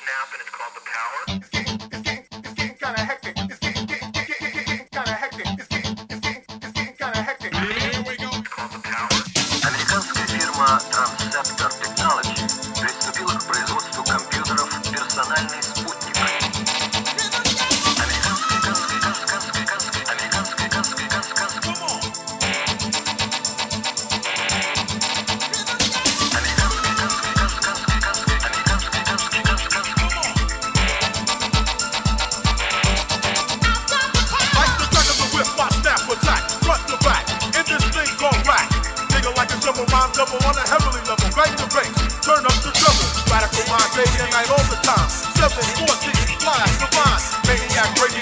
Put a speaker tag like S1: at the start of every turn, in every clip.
S1: snap and it's called the power.
S2: It's getting, it's getting, it's getting kinda hectic.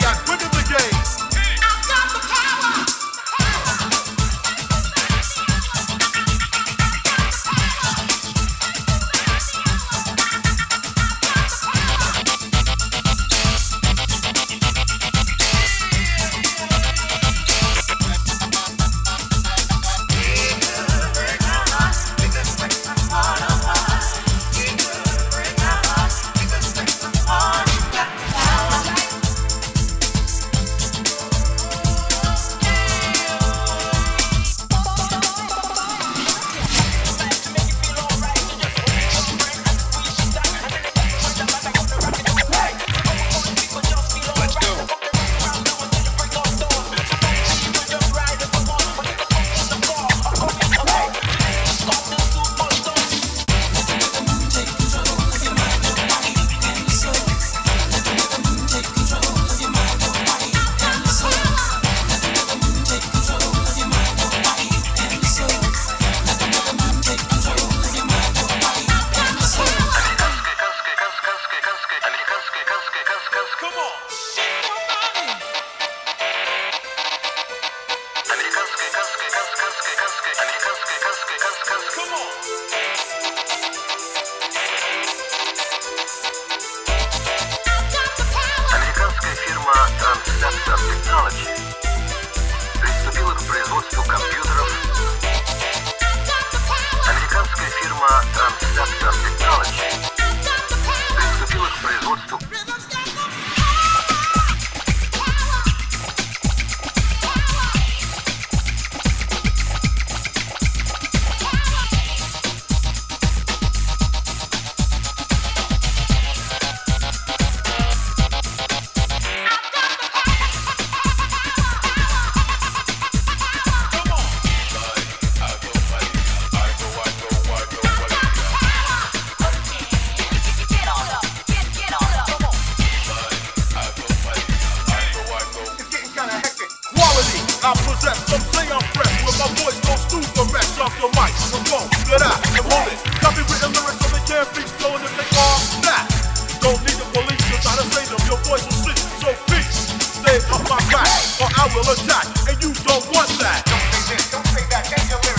S3: Maniac, radiac, winning the game.
S4: Американская фирма Transceptor Technology приступила к производству
S3: I possess. Some say I'm fresh. When my voice goes through the mesh off the mic, I'm gon' get out and hold it. Copywritten lyrics so they can't be stolen if they all snap. Don't need the police to try to save them. Your voice will see. So peace, stay off my back, or I will attack. And you don't want that.
S2: Don't say this, don't say that. Change your lyrics.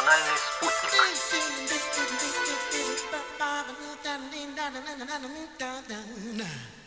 S3: Национальный спутник.
S5: Nationalny sputnik.